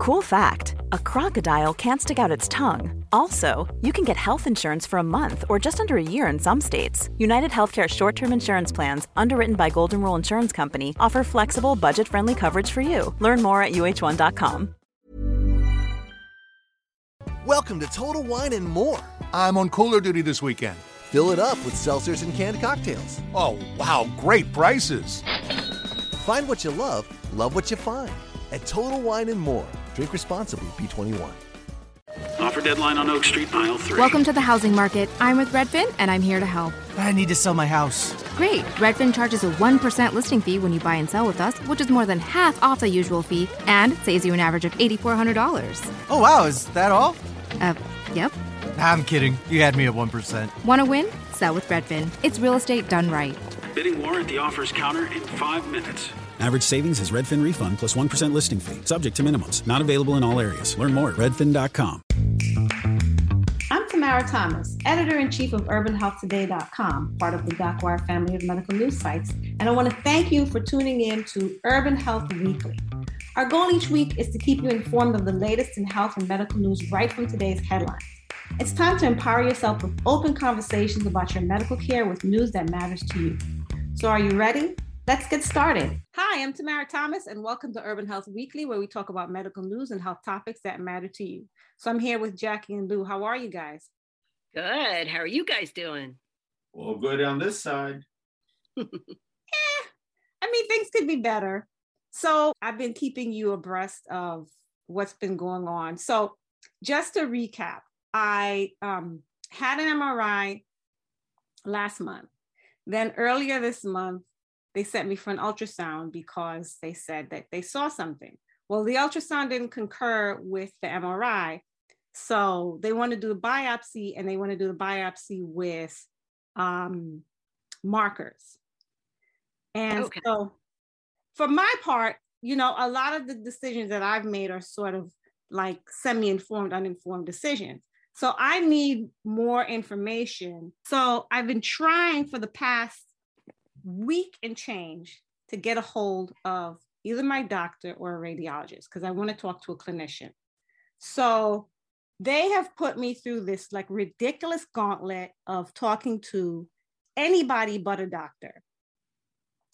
Cool fact a crocodile can't stick out its tongue. Also, you can get health insurance for a month or just under a year in some states. United Healthcare short term insurance plans, underwritten by Golden Rule Insurance Company, offer flexible, budget friendly coverage for you. Learn more at uh1.com. Welcome to Total Wine and More. I'm on cooler duty this weekend. Fill it up with seltzers and canned cocktails. Oh, wow, great prices. Find what you love, love what you find at Total Wine and More. Drink responsibly, B21. Offer deadline on Oak Street, aisle three. Welcome to the housing market. I'm with Redfin, and I'm here to help. I need to sell my house. Great. Redfin charges a 1% listing fee when you buy and sell with us, which is more than half off the usual fee and saves you an average of $8,400. Oh, wow, is that all? Uh, yep. I'm kidding. You had me at 1%. Want to win? Sell with Redfin. It's real estate done right. Bidding war at the offers counter in five minutes. Average savings is Redfin refund plus 1 listing fee, subject to minimums. Not available in all areas. Learn more at redfin.com. I'm Tamara Thomas, editor in chief of UrbanHealthToday.com, part of the DocWire family of medical news sites. And I want to thank you for tuning in to Urban Health Weekly. Our goal each week is to keep you informed of the latest in health and medical news right from today's headlines. It's time to empower yourself with open conversations about your medical care with news that matters to you. So, are you ready? Let's get started. Hi, I'm Tamara Thomas, and welcome to Urban Health Weekly, where we talk about medical news and health topics that matter to you. So I'm here with Jackie and Lou. How are you guys? Good. How are you guys doing? Well, good on this side. eh, I mean, things could be better. So I've been keeping you abreast of what's been going on. So just to recap, I um, had an MRI last month. Then earlier this month, they sent me for an ultrasound because they said that they saw something. Well, the ultrasound didn't concur with the MRI. So they want to do the biopsy and they want to do the biopsy with um, markers. And okay. so for my part, you know, a lot of the decisions that I've made are sort of like semi-informed, uninformed decisions. So I need more information. So I've been trying for the past week and change to get a hold of either my doctor or a radiologist because I want to talk to a clinician. So they have put me through this like ridiculous gauntlet of talking to anybody but a doctor.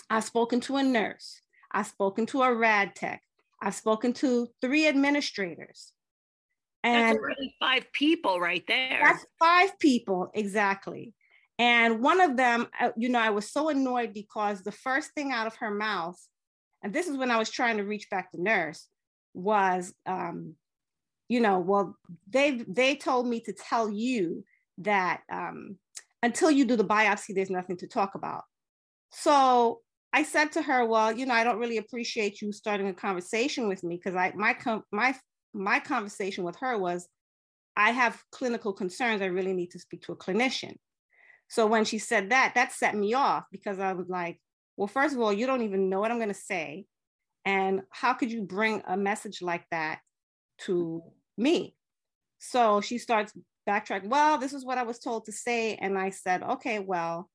I've spoken to a nurse. I've spoken to a rad tech. I've spoken to three administrators. And that's already five people right there. That's five people, exactly. And one of them, uh, you know, I was so annoyed because the first thing out of her mouth, and this is when I was trying to reach back to nurse, was, um, you know, well, they they told me to tell you that um, until you do the biopsy, there's nothing to talk about. So I said to her, well, you know, I don't really appreciate you starting a conversation with me because I my com- my my conversation with her was, I have clinical concerns. I really need to speak to a clinician. So when she said that, that set me off because I was like, well, first of all, you don't even know what I'm going to say. And how could you bring a message like that to me? So she starts backtracking. Well, this is what I was told to say. And I said, okay, well,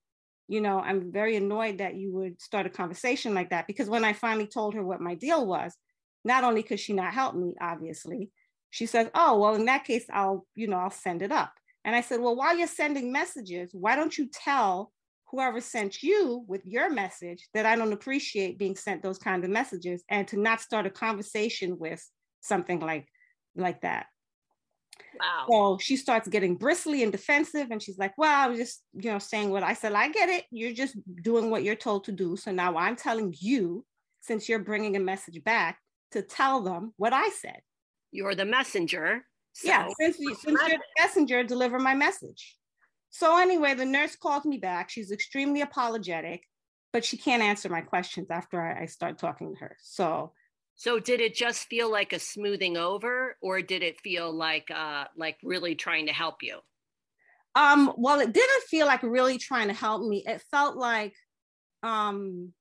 you know, I'm very annoyed that you would start a conversation like that because when I finally told her what my deal was, not only could she not help me, obviously, she says, oh, well, in that case, I'll, you know, I'll send it up. And I said, well, while you're sending messages, why don't you tell whoever sent you with your message that I don't appreciate being sent those kinds of messages and to not start a conversation with something like like that. Wow. So she starts getting bristly and defensive and she's like, well, I was just, you know, saying what I said. I get it. You're just doing what you're told to do. So now I'm telling you, since you're bringing a message back, to tell them what I said. You're the messenger. So, yeah, since, you, since you're the messenger, deliver my message. So anyway, the nurse calls me back. She's extremely apologetic, but she can't answer my questions after I, I start talking to her. So so did it just feel like a smoothing over or did it feel like uh like really trying to help you? Um well it didn't feel like really trying to help me. It felt like um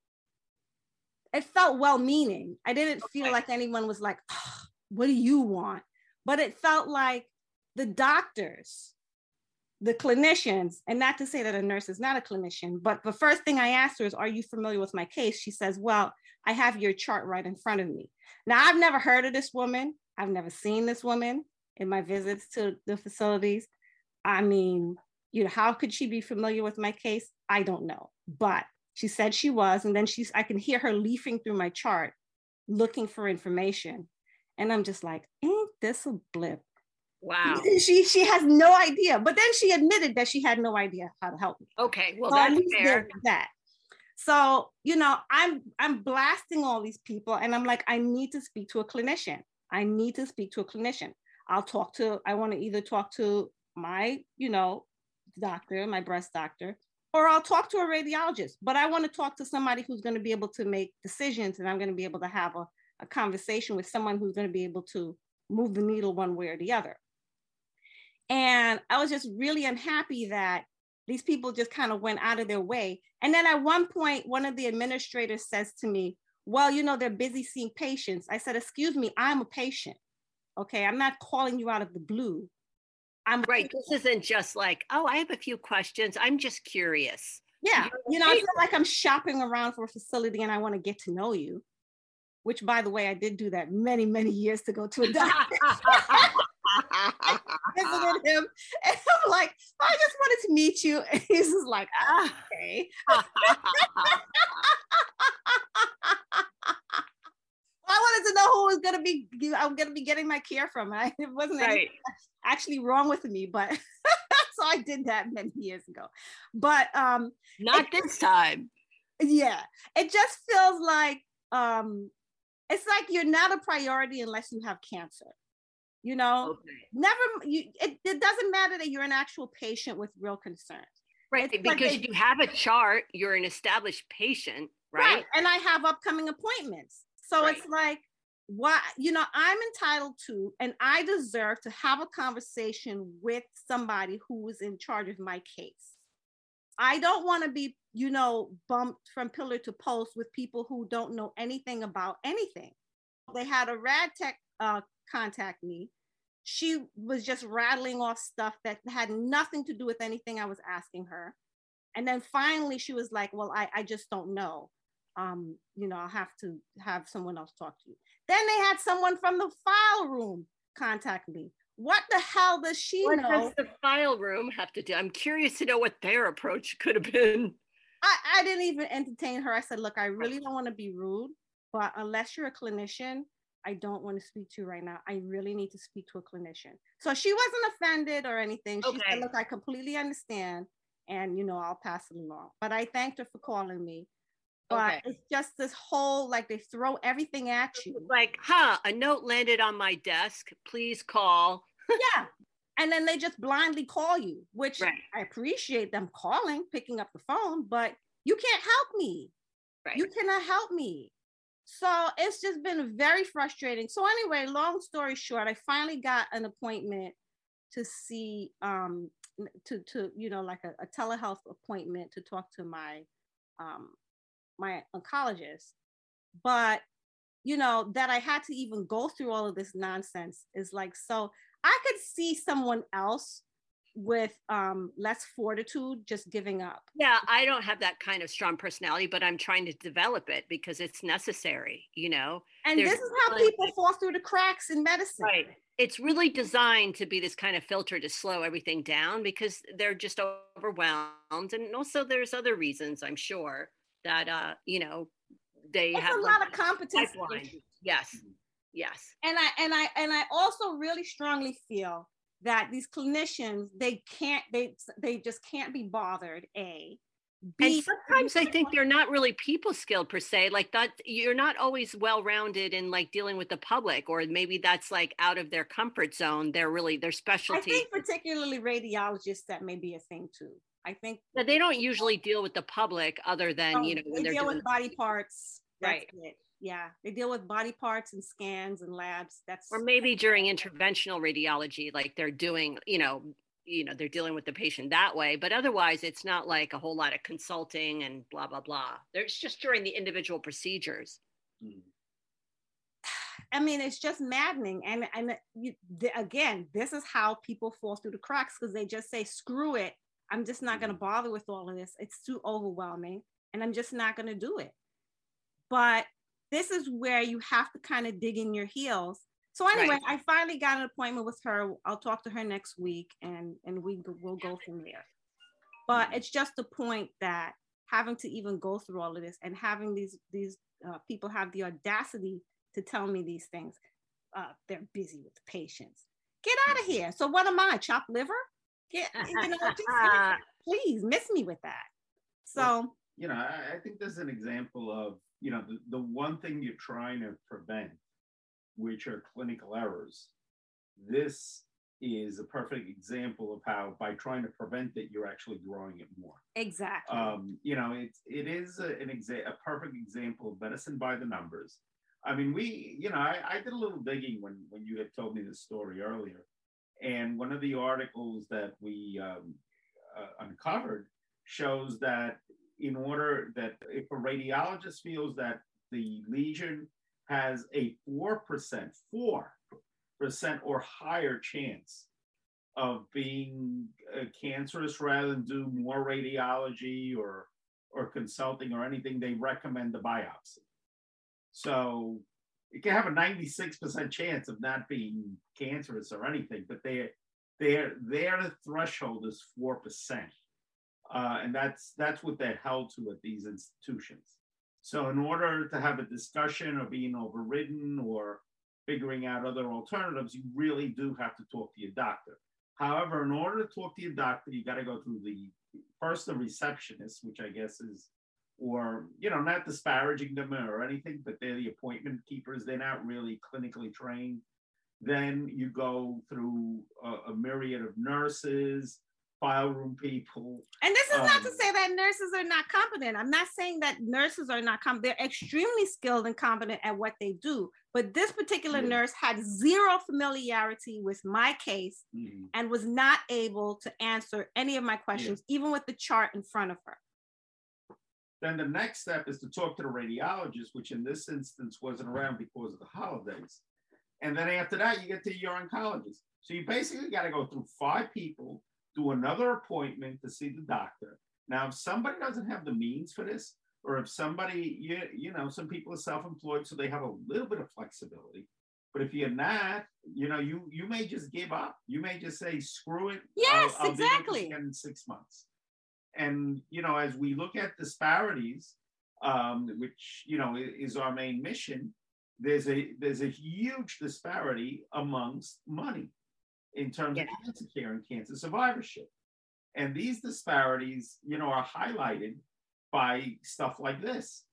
it felt well meaning. I didn't okay. feel like anyone was like, oh, what do you want? But it felt like the doctors, the clinicians, and not to say that a nurse is not a clinician, but the first thing I asked her is, Are you familiar with my case? She says, Well, I have your chart right in front of me. Now, I've never heard of this woman. I've never seen this woman in my visits to the facilities. I mean, you know, how could she be familiar with my case? I don't know. But she said she was. And then she's, I can hear her leafing through my chart looking for information. And I'm just like, ain't this a blip? Wow. She she has no idea. But then she admitted that she had no idea how to help me. Okay, well So at that's least fair. That. So, you know, I'm I'm blasting all these people and I'm like, I need to speak to a clinician. I need to speak to a clinician. I'll talk to, I want to either talk to my, you know, doctor, my breast doctor, or I'll talk to a radiologist. But I want to talk to somebody who's going to be able to make decisions and I'm going to be able to have a, a conversation with someone who's going to be able to move the needle one way or the other. And I was just really unhappy that these people just kind of went out of their way. And then at one point, one of the administrators says to me, Well, you know, they're busy seeing patients. I said, Excuse me, I'm a patient. Okay. I'm not calling you out of the blue. I'm right. This isn't just like, oh, I have a few questions. I'm just curious. Yeah. You know, I feel like I'm shopping around for a facility and I want to get to know you. Which, by the way, I did do that many, many years to go to a doctor. visited him, and I'm like, I just wanted to meet you. And he's just like, "Ah, okay. I wanted to know who was gonna be I'm gonna be getting my care from. I, it wasn't Right. actually wrong with me, but so I did that many years ago. But um Not this time. yeah, it just feels like um it's like you're not a priority unless you have cancer. You know, Okay. never you it, it doesn't matter that you're an actual patient with real concerns. Right. It's like Because they- you have a chart, you're an established patient, right? And I have upcoming appointments. So it's like, what, you know, I'm entitled to, and I deserve to have a conversation with somebody who is in charge of my case. I don't want to be, you know, bumped from pillar to post with people who don't know anything about anything. They had a rad tech uh, contact me. She was just rattling off stuff that had nothing to do with anything I was asking her. And then finally she was like, Well, I, I just don't know. Um, you know, I'll have to have someone else talk to you. Then they had someone from the file room contact me. What the hell does she What know? does the file room have to do? I'm curious to know what their approach could have been. I, I didn't even entertain her. I said, look, I really don't want to be rude, but unless you're a clinician, I don't want to speak to you right now. I really need to speak to a clinician. So she wasn't offended or anything. She Okay. said, look, I completely understand. And, you know, I'll pass it along. But I thanked her for calling me. But Okay. it's just this whole, like, they throw everything at you. Like, huh, a note landed on my desk. Please call. yeah. And then they just blindly call you, which Right. I appreciate them calling, picking up the phone, but you can't help me. Right. You cannot help me. So it's just been very frustrating. So anyway, long story short, I finally got an appointment to see um to to you know like a, a telehealth appointment to talk to my um my oncologist. But you know that I had to even go through all of this nonsense is like so I could see someone else with um less fortitude just giving up. Yeah, I don't have that kind of strong personality, but I'm trying to develop it because it's necessary, you know? And There's this is how really- people fall through the cracks in medicine. Right. It's really designed to be this kind of filter to slow everything down because they're just overwhelmed. And also there's other reasons, I'm sure, that uh, you know, they It's have a like, lot of competence. pipeline. Yes. Yes. And I and I and I also really strongly feel that these clinicians they can't they they just can't be bothered. A. B, and sometimes I think they're not really people skilled per se. Like that, you're not always well rounded in like dealing with the public, or maybe that's like out of their comfort zone. They're really their specialty. I think particularly radiologists that may be a thing too. I think But they don't usually deal with the public other than you Oh, know when they they're deal doing with body parts. That's Right. it. Yeah, they deal with body parts and scans and labs. That's or maybe during interventional radiology like they're doing you know you know they're dealing with the patient that way but otherwise it's not like a whole lot of consulting and blah blah blah there's just during the individual procedures hmm. I mean, it's just maddening. And and you, the, again, this is how people fall through the cracks because they just say, "Screw it, I'm just not going to bother with all of this. It's too overwhelming, and I'm just not going to do it." But this is where you have to kind of dig in your heels So anyway, right. I finally got an appointment with her. I'll talk to her next week, and and we will go from there. But it's just the point that having to even go through all of this and having these these uh, people have the audacity to tell me these things, uh, they're busy with the patients. Get out of here. So what am I? Chopped liver? Get you know, just, please miss me with that. So well, you know, I, I think there's an example of you know the, the one thing you're trying to prevent which are clinical errors. This is a perfect example of how by trying to prevent it, you're actually growing it more. Exactly. Um, you know, it's it is a, an exa- a perfect example of medicine by the numbers. I mean, we, you know, I, I did a little digging when when you had told me this story earlier, and one of the articles that we um, uh, uncovered shows that in order that if a radiologist feels that the lesion has a 4%, 4% or higher chance of being uh, cancerous rather than do more radiology or, or consulting or anything, they recommend the biopsy. So it can have a 96% chance of not being cancerous or anything, but they, their, their threshold is 4%. Uh, and that's that's what they're held to at these institutions. So, in order to have a discussion or being overridden or figuring out other alternatives, you really do have to talk to your doctor. However, in order to talk to your doctor, you got to go through the first the receptionist, which I guess is, or you know, not disparaging them or anything, but they're the appointment keepers. They're not really clinically trained. Then you go through a, a myriad of nurses, file room people. And this is um, not to um, say that nurses are not competent. I'm not saying that nurses are not competent. They're extremely skilled and competent at what they do. But this particular yeah. nurse had zero familiarity with my case mm-hmm. and was not able to answer any of my questions, yeah. even with the chart in front of her. Then the next step is to talk to the radiologist, which in this instance wasn't around because of the holidays. And then after that, you get to your oncologist. So you basically got to go through five people do another appointment to see the doctor. Now, if somebody doesn't have the means for this, or if somebody, you, you know, some people are self-employed, so they have a little bit of flexibility. But if you're not, you know, you you may just give up. You may just say, "Screw it." Yes, I'll, I'll exactly. In six months, and you know, as we look at disparities, um, which you know is our main mission, there's a there's a huge disparity amongst money in terms yeah. of cancer care and cancer survivorship. And these disparities, you know, are highlighted by stuff like this.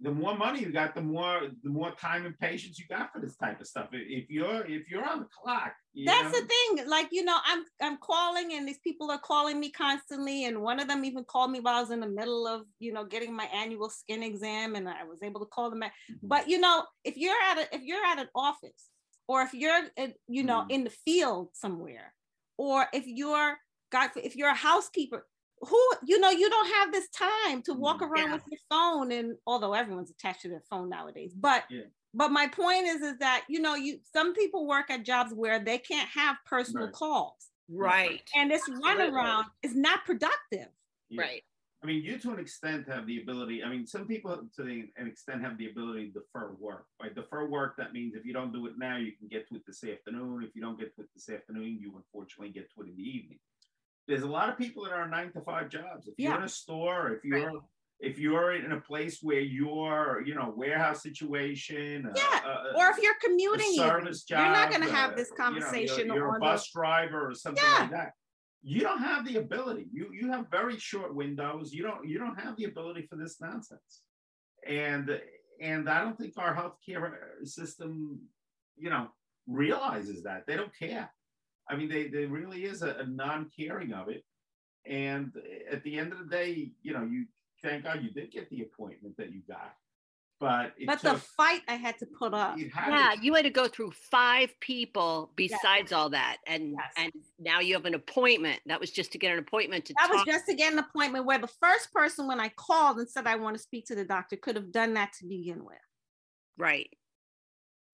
The more money you got, the more the more time and patience you got for this type of stuff. If you're if you're on the clock, that's know, the thing. Like you know, I'm I'm calling, and these people are calling me constantly. And one of them even called me while I was in the middle of you know getting my annual skin exam, and I was able to call them back. Mm-hmm. But you know, if you're at a, if you're at an office or if you're you know mm. in the field somewhere or if you're God, if you're a housekeeper who you know you don't have this time to walk mm, around yeah. with your phone and although everyone's attached to their phone nowadays but yeah. But my point is is that you know you some people work at jobs where they can't have personal right. calls right and this runaround is not productive yeah. right I mean, you to an extent have the ability. I mean, some people to an extent have the ability to defer work. By defer work, that means if you don't do it now, you can get to it this afternoon. If you don't get to it this afternoon, you unfortunately get to it in the evening. There's a lot of people that are nine to five jobs. If you're in a store, if you're right. If you're in a place where you're, you know, warehouse situation, yeah, a, a, or if you're commuting, service job, you're not going to have uh, this conversation. You know, you're, you're a bus driver or something yeah. like that you don't have the ability. You you have very short windows. You don't you don't have the ability for this nonsense. And and I don't think our healthcare system, you know, realizes that. They don't care. I mean, they there really is a, a non-caring of it. And at the end of the day, you know, you thank God you did get the appointment that you got but but took, the fight I had to put up. Yeah, you had to go through five people besides yes. all that, and yes. and now you have an appointment. That was just to get an appointment to. That talk. was just to get an appointment where the first person, when I called and said I want to speak to the doctor, could have done that to begin with. Right.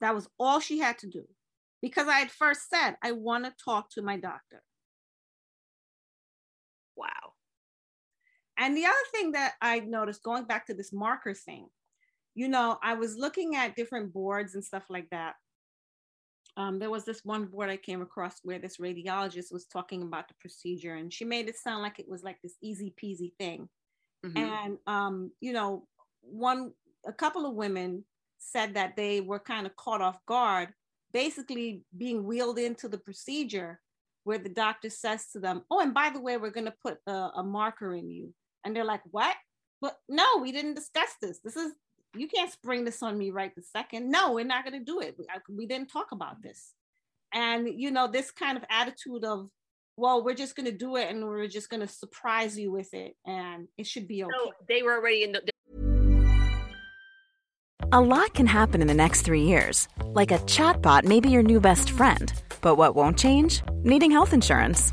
That was all she had to do, because I had first said I want to talk to my doctor. Wow. And the other thing that I noticed, going back to this marker thing, you know, I was looking at different boards and stuff like that. um, there was this one board I came across where this radiologist was talking about the procedure, and she made it sound like it was like this easy peasy thing. Mm-hmm. And um, you know, one a couple of women said that they were kind of caught off guard, basically being wheeled into the procedure where the doctor says to them, "Oh, and by the way, we're going to put a, a marker in you," and they're like, "What?" But no, we didn't discuss this. This is you can't spring this on me right the second. No, we're not going to do it. We, we didn't talk about this. And, you know, this kind of attitude of, well, we're just going to do it and we're just going to surprise you with it. And it should be okay. So they were already in the. A lot can happen in the next three years. Like a chatbot may be your new best friend. But what won't change? Needing health insurance.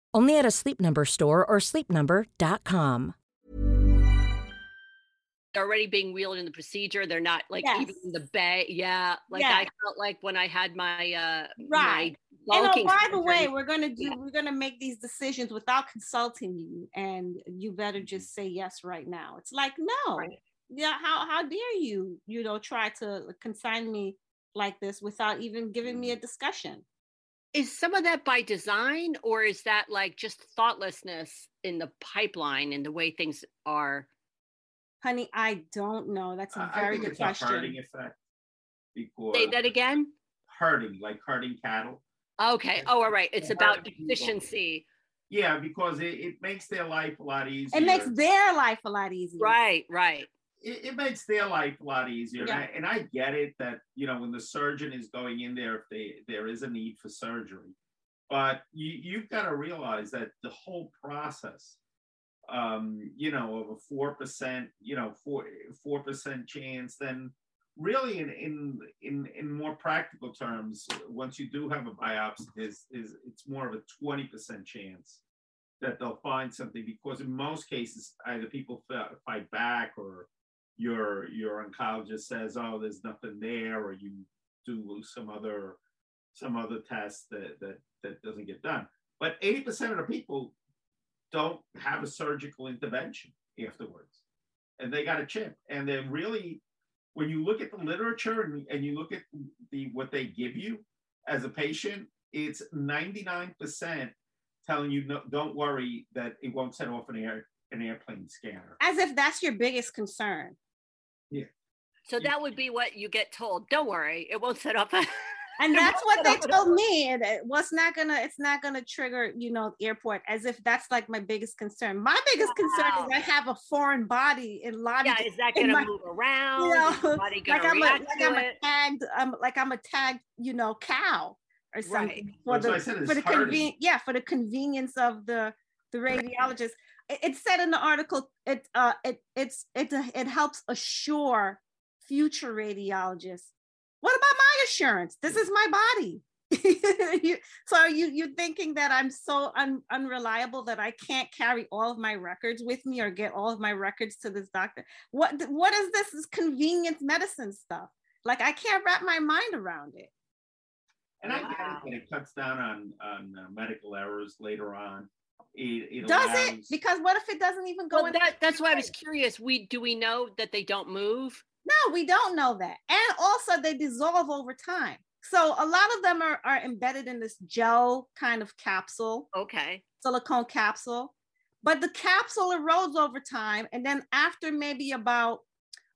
Only at a Sleep Number store or sleepnumber.com already being wheeled in the procedure. They're not like yes. even in the bay. Yeah. Like I felt like when I had my uh right. My and oh, by the way, we're gonna do yeah. we're gonna make these decisions without consulting you, and you better mm-hmm. just say yes right now. It's like no, right. yeah. How how dare you, you know, try to consign me like this without even giving me a mm-hmm. discussion? Is some of that by design, or is that like just thoughtlessness in the pipeline and the way things are? Honey, I don't know. That's a very good question. A herding effect. Because Say that again. Herding, like herding cattle. Okay. Oh, all right. It's about efficiency. Yeah, because it, it makes their life a lot easier. It makes their life a lot easier. Right, right. It, it makes their life a lot easier. Yeah. And, I, and I get it that, you know, when the surgeon is going in there, if they there is a need for surgery. But you, you've got to realize that the whole process um, you know, of a four percent, you know, four four percent chance, then really in, in in in more practical terms, once you do have a biopsy, is is it's more of a twenty percent chance that they'll find something because in most cases either people fight back or your your oncologist says, oh, there's nothing there, or you do some other some other test that that that doesn't get done. But 80% of the people don't have a surgical intervention afterwards. And they got a chip. And they're really, when you look at the literature and, and you look at the what they give you as a patient, it's 99% telling you no, don't worry that it won't set off an air an airplane scanner. As if that's your biggest concern. Yeah. So that would be what you get told. Don't worry, it won't set off. And that's what they told me and what's not gonna it's not gonna trigger you know airport as if that's like my biggest concern my biggest wow. concern is i have a foreign body in lot yeah is that gonna my, move around you know, like i'm a like i'm a tagged um like i'm a tagged you know cow or something right. for the for the convenience yeah for the convenience of the the radiologist it, it said in the article it uh it it's it it helps assure future radiologists what about my assurance? This is my body. you, so are you you thinking that I'm so un, unreliable that I can't carry all of my records with me or get all of my records to this doctor? What what is this? This convenience medicine stuff? Like I can't wrap my mind around it. And I get it it cuts down on on uh, medical errors later on. It, it Does allows... it? Because what if it doesn't even go? Well, that, that's why I was curious. We do we know that they don't move? No, we don't know that. And also they dissolve over time. So a lot of them are, are embedded in this gel kind of capsule. Okay. Silicone capsule. But the capsule erodes over time. And then after maybe about,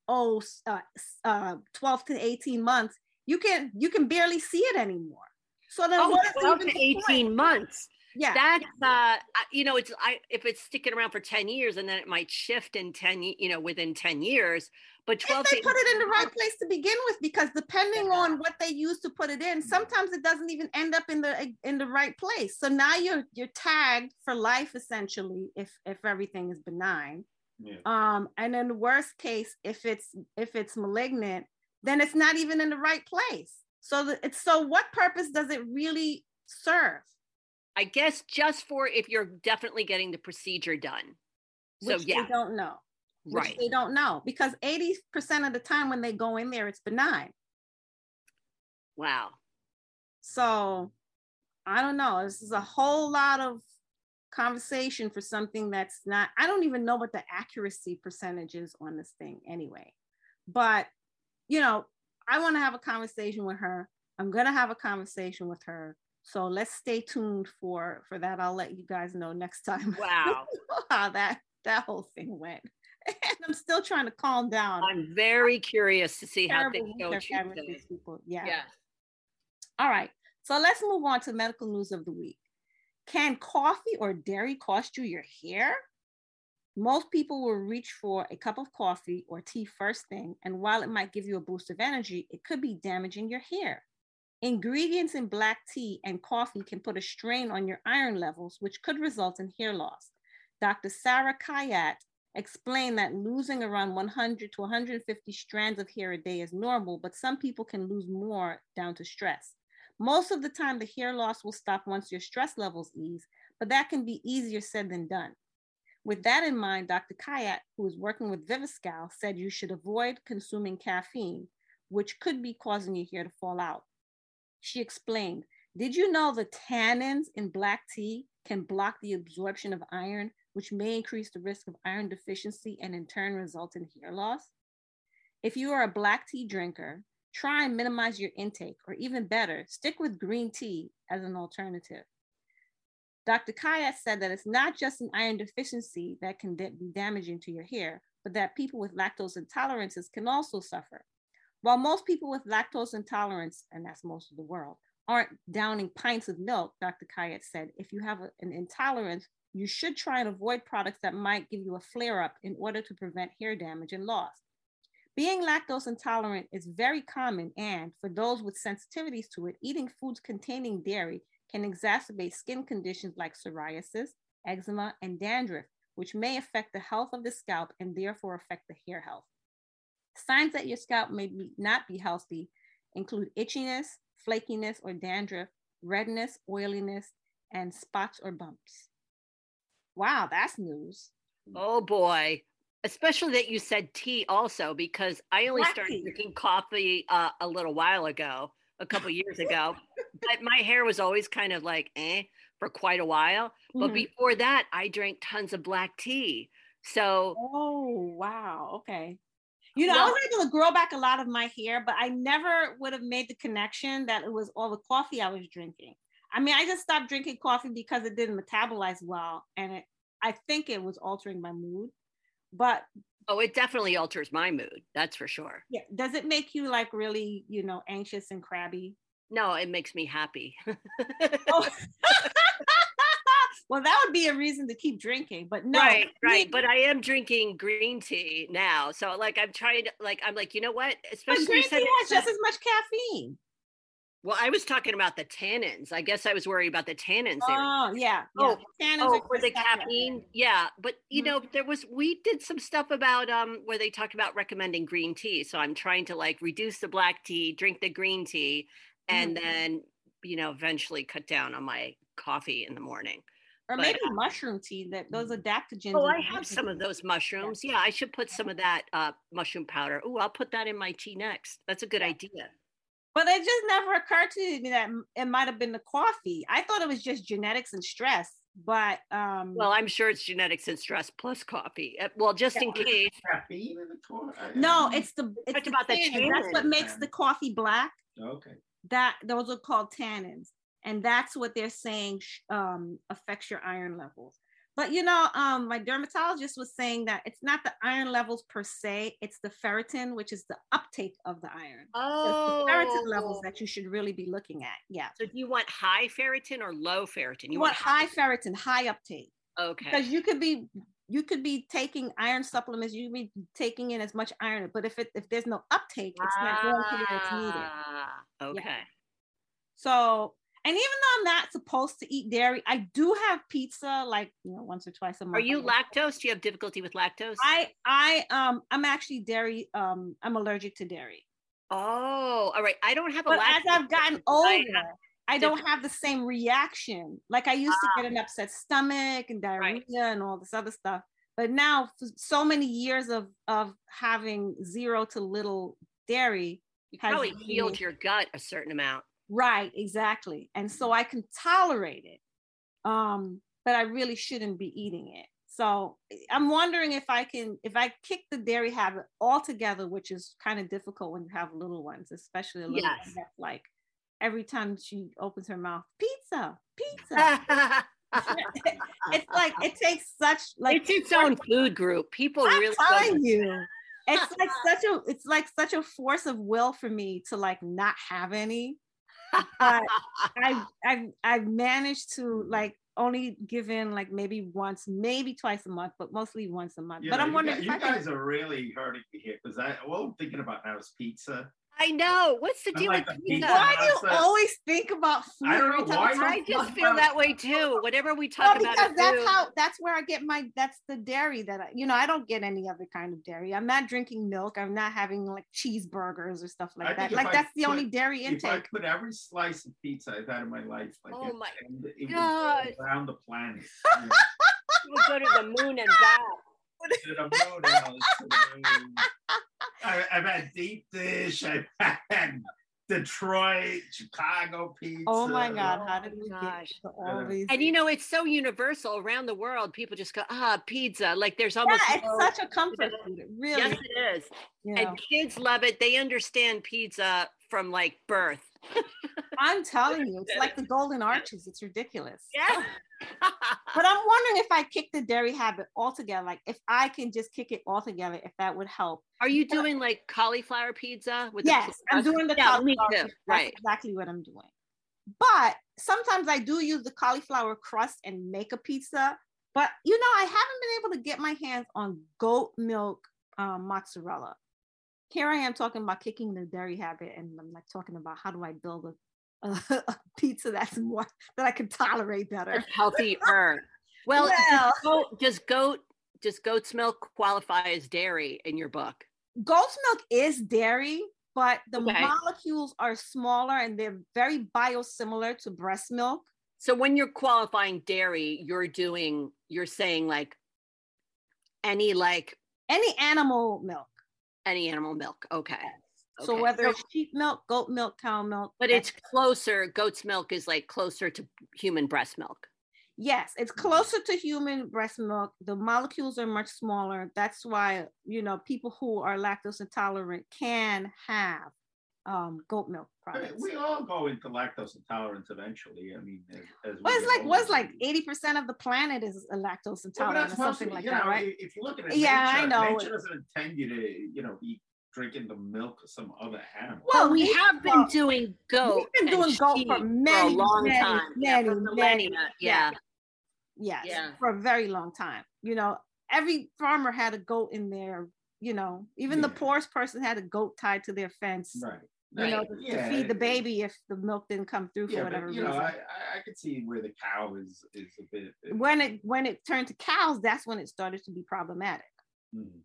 oh, uh, uh, 12 to 18 months, you can you can barely see it anymore. So then oh, what is 12 even to 18 point? months. Yeah. That's uh you know, it's I if it's sticking around for 10 years and then it might shift in 10 you know, within 10 years, but 12 if they put it in the right place to begin with because depending on what they use to put it in sometimes it doesn't even end up in the in the right place. So now you're you're tagged for life essentially if if everything is benign. Yeah. um and in the worst case if it's if it's malignant then it's not even in the right place. So the, it's so what purpose does it really serve I guess just for if you're definitely getting the procedure done. So yeah, they don't know which right. they don't know because 80% of the time when they go in there it's benign Wow. So I don't know. This is a whole lot of conversation for something that's not, I don't even know what the accuracy percentage is on this thing anyway. But, you know, I want to have a conversation with her. I'm going to have a conversation with her. So let's stay tuned for for that. I'll let you guys know next time Wow. how that that whole thing went. And I'm still trying to calm down. I'm very curious to see how things go people. Yeah. Yeah. All right. So let's move on to medical news of the week. Can coffee or dairy cost you your hair? Most people will reach for a cup of coffee or tea first thing, and while it might give you a boost of energy, it could be damaging your hair. Ingredients in black tea and coffee can put a strain on your iron levels, which could result in hair loss. Dr. Sara Kayat explained that losing around 100 to 150 strands of hair a day is normal, but some people can lose more down to stress. Most of the time, the hair loss will stop once your stress levels ease, but that can be easier said than done. With that in mind, Dr. Kayat, who is working with Viviscal, said you should avoid consuming caffeine, which could be causing your hair to fall out. She explained, Did you know the tannins in black tea can block the absorption of iron, which may increase the risk of iron deficiency and in turn result in hair loss? If you are a black tea drinker, try and minimize your intake, or even better, stick with green tea as an alternative. Dr. Kayat said that it's not just an iron deficiency that can be damaging to your hair, but that people with lactose intolerances can also suffer. While most people with lactose intolerance, and that's most of the world, aren't downing pints of milk, Dr. Kayat said, if you have an intolerance, you should try and avoid products that might give you a flare up in order to prevent hair damage and loss. Being lactose intolerant is very common, and for those with sensitivities to it, eating foods containing dairy can exacerbate skin conditions like psoriasis, eczema, and dandruff, which may affect the health of the scalp and therefore affect the hair health. Signs that your scalp may be, not be healthy include itchiness, flakiness or dandruff, redness, oiliness, and spots or bumps. Wow, that's news. Oh boy. Especially that you said tea also, because I only Black started tea. drinking coffee uh, a little while ago, a couple years ago. but my hair was always kind of like eh for quite a while. But Mhm. before that, I drank tons of black tea. So Oh, wow. Okay. You know, I was able to grow back a lot of my hair, but I never would have made the connection that it was all the coffee I was drinking. I mean, I just stopped drinking coffee because it didn't metabolize well, and it, I think it was altering my mood. But oh, it definitely alters my mood. That's for sure. yeah, does it make you like really, you know, anxious and crabby? No, it makes me happy. Oh. well, that would be a reason to keep drinking, but no. right, right. But I am drinking green tea now. So like I'm trying to like I'm like, you know what? but Especially green tea has just as much caffeine. well, I was talking about the tannins. I guess I was worried about the tannins there. Oh, yeah. yeah. Oh, Tannins oh, are for the just that much. caffeine, yeah. But you Mhm. know, there was we did some stuff about um where they talked about recommending green tea. So I'm trying to like reduce the black tea, drink the green tea, and Mhm. then you know eventually cut down on my coffee in the morning. Or But, maybe uh, mushroom tea that those adaptogens. Oh, I have some of those mushrooms. Yeah, I should put some of that uh, mushroom powder. Oh, I'll put that in my tea next. That's a good idea. But it just never occurred to me that it might have been the coffee. I thought it was just genetics and stress. But um Well, I'm sure it's genetics and stress plus coffee. Uh, Well, just in Yeah. case. In the coffee? no, it's the it's talked the about the tannins. That's what makes the coffee black. Okay. That those are called tannins, and that's what they're saying um, affects your iron levels. But you know, um, my dermatologist was saying that it's not the iron levels per se, it's the ferritin, which is the uptake of the iron. Oh, the ferritin levels that you should really be looking at. Yeah. So do you want high ferritin or low ferritin? You want high ferritin, high uptake. Okay. Because you could be you could be taking iron supplements, you could be taking in as much iron, but if it if there's no uptake, it's not going to where it's needed. Ah, okay. So, and even though I'm not supposed to eat dairy, I do have pizza like you know once or twice a month. Are you lactose? Do you have difficulty with lactose? I I um I'm actually dairy um I'm allergic to dairy. Oh, all right. I don't have a But as I've gotten I older, have I don't have the same reaction. Like I used to Ah. get an upset stomach and diarrhea and all this other stuff. But now, for so many years of of having zero to little dairy, You probably healed your gut a certain amount. Right, exactly. And so I can tolerate it. Um, but I really shouldn't be eating it. So I'm wondering if I can if I kick the dairy habit altogether, which is kind of difficult when you have little ones, especially a little Yes. one that's like every time she opens her mouth, pizza, pizza. it's like it takes such like it's its own food group. People I'm really telling you, it's like such a it's like such a force of will for me to like not have any. But I I've I've managed to like only give in like maybe once, maybe twice a month, but mostly once a month. You but know, I'm you wondering guys, if I you guys are really hurting me here because I all I'm thinking about now is pizza. I know. What's the I'm deal like with a pizza? pizza why do you monster. always think about food? I don't know why I I just feel food? that way too. Whatever we Well, talk about because a that's food, how that's where I get my that's the dairy that I you know I don't get any other kind of dairy. I'm not drinking milk. I'm not having like cheeseburgers or stuff like think that. Like I that's the only dairy intake. If I put every slice of pizza I've had in my life, like Oh it, my and it would God. go around the planet. you know, we go to the moon and back. To the moon, Alice, to the moon. I, I've had deep dish. I've had Detroit, Chicago pizza. Oh my god, how did Oh we my get all these? And you know, it's so universal around the world. People just go, ah, pizza. Like there's almost yeah, it's no- such a comfort food. Really, Yes, it is. you know. And kids love it. They understand pizza from like birth. I'm telling you, it's like the golden arches. It's ridiculous. Yeah. But I'm wondering if I kick the dairy habit altogether, like if I can just kick it altogether, if that would help. Are you doing like cauliflower pizza with yes, the I'm doing the yeah, cauliflower. pizza. That's Right. exactly what I'm doing. But sometimes I do use the cauliflower crust and make a pizza. But you know, I haven't been able to get my hands on goat milk um, mozzarella. Here I am talking about kicking the dairy habit, and I'm like talking about how do I build a, a, a pizza that's more that I can tolerate better. healthier. Well, Well. Does, goat, does goat does goat's milk qualify as dairy in your book? goat's milk is dairy, but the Okay. molecules are smaller and they're very biosimilar to breast milk. So when you're qualifying dairy, you're doing you're saying like any like Any animal milk. Any animal milk. Okay. So Okay. whether it's sheep milk, goat milk, cow milk, But it's closer. Goat's milk is like closer to human breast milk. yes, it's closer to human breast milk. The molecules are much smaller. That's why you know people who are lactose intolerant can have um, goat milk I mean, products. we all go into lactose intolerance eventually. I mean, as, as we Well, it's like older, was like eighty percent of the planet is a lactose intolerant that's or something mostly, like you that, know, right? If you look at it, Yeah, I know. Nature doesn't intend you to, you know, be drinking the milk of some other animal. Well, we we- have been well, doing goat. We've been doing goat sheep for for many, a long many, time. yeah, for many, millennia. many- yeah. yes Yeah. for a very long time you know every farmer had a goat in there you know even the poorest person had a goat tied to their fence Right. You know Right. to, to feed the baby if the milk didn't come through for Yeah, whatever but you reason know, I, I could see where the cow is is a bit. when it when it turned to cows that's when it started to be problematic Mhm.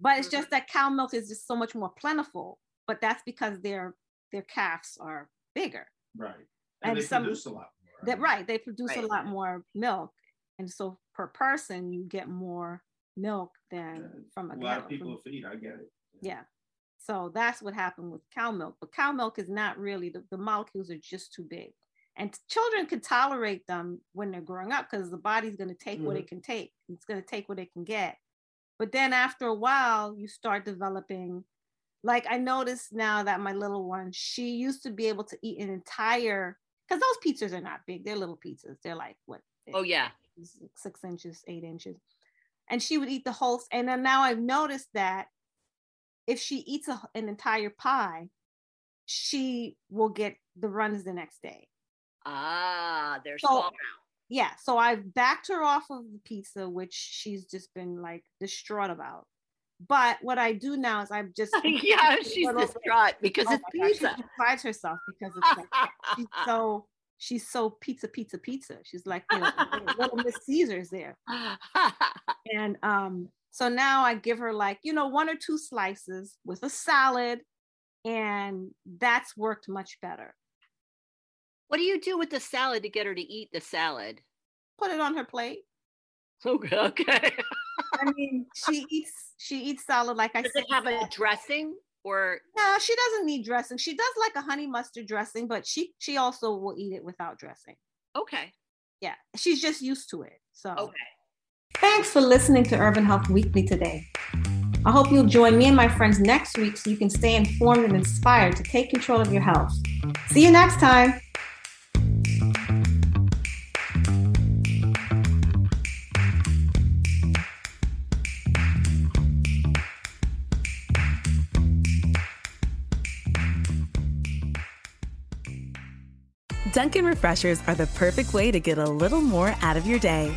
but it's just that cow milk is just so much more plentiful but that's because their their calves are bigger right, and and, they some- produce a lot more. That right they produce Right. a lot more milk and so per person you get more milk than uh, from a, a lot cow- of people feed. I get it. yeah so that's what happened with cow milk but cow milk is not really the, the molecules are just too big and children can tolerate them when they're growing up because the body's going to take what mm-hmm. it can take it's going to take what it can get but then after a while you start developing like i noticed now that my little one she used to be able to eat an entire because those pizzas are not big. They're little pizzas. They're like what? Oh yeah, six inches, eight inches. And she would eat the whole. And then now I've noticed that if she eats a, an entire pie, she will get the runs the next day. Ah, they're So- small now. Yeah, so I've backed her off of the pizza, which she's just been like distraught about. But what I do now is I'm just yeah, she's little bit- distraught because Oh it's pizza. She deprives herself because it's like she's so she's so pizza, pizza, pizza. She's like you know, little Miss Caesar's there. And um, so now I give her like, you know, one or two slices with a salad, and that's worked much better. What do you do with the salad to get her to eat the salad? Put it on her plate. Oh, okay. okay. I mean, she eats she eats salad like I Does said. it have a dressing or No, she doesn't need dressing. She does like a honey mustard dressing, but she she also will eat it without dressing. okay? Yeah, she's just used to it. So Okay. Thanks for listening to Urban Health Weekly today. I hope you'll join me and my friends next week so you can stay informed and inspired to take control of your health. See you next time. Dunkin' Refreshers are the perfect way to get a little more out of your day.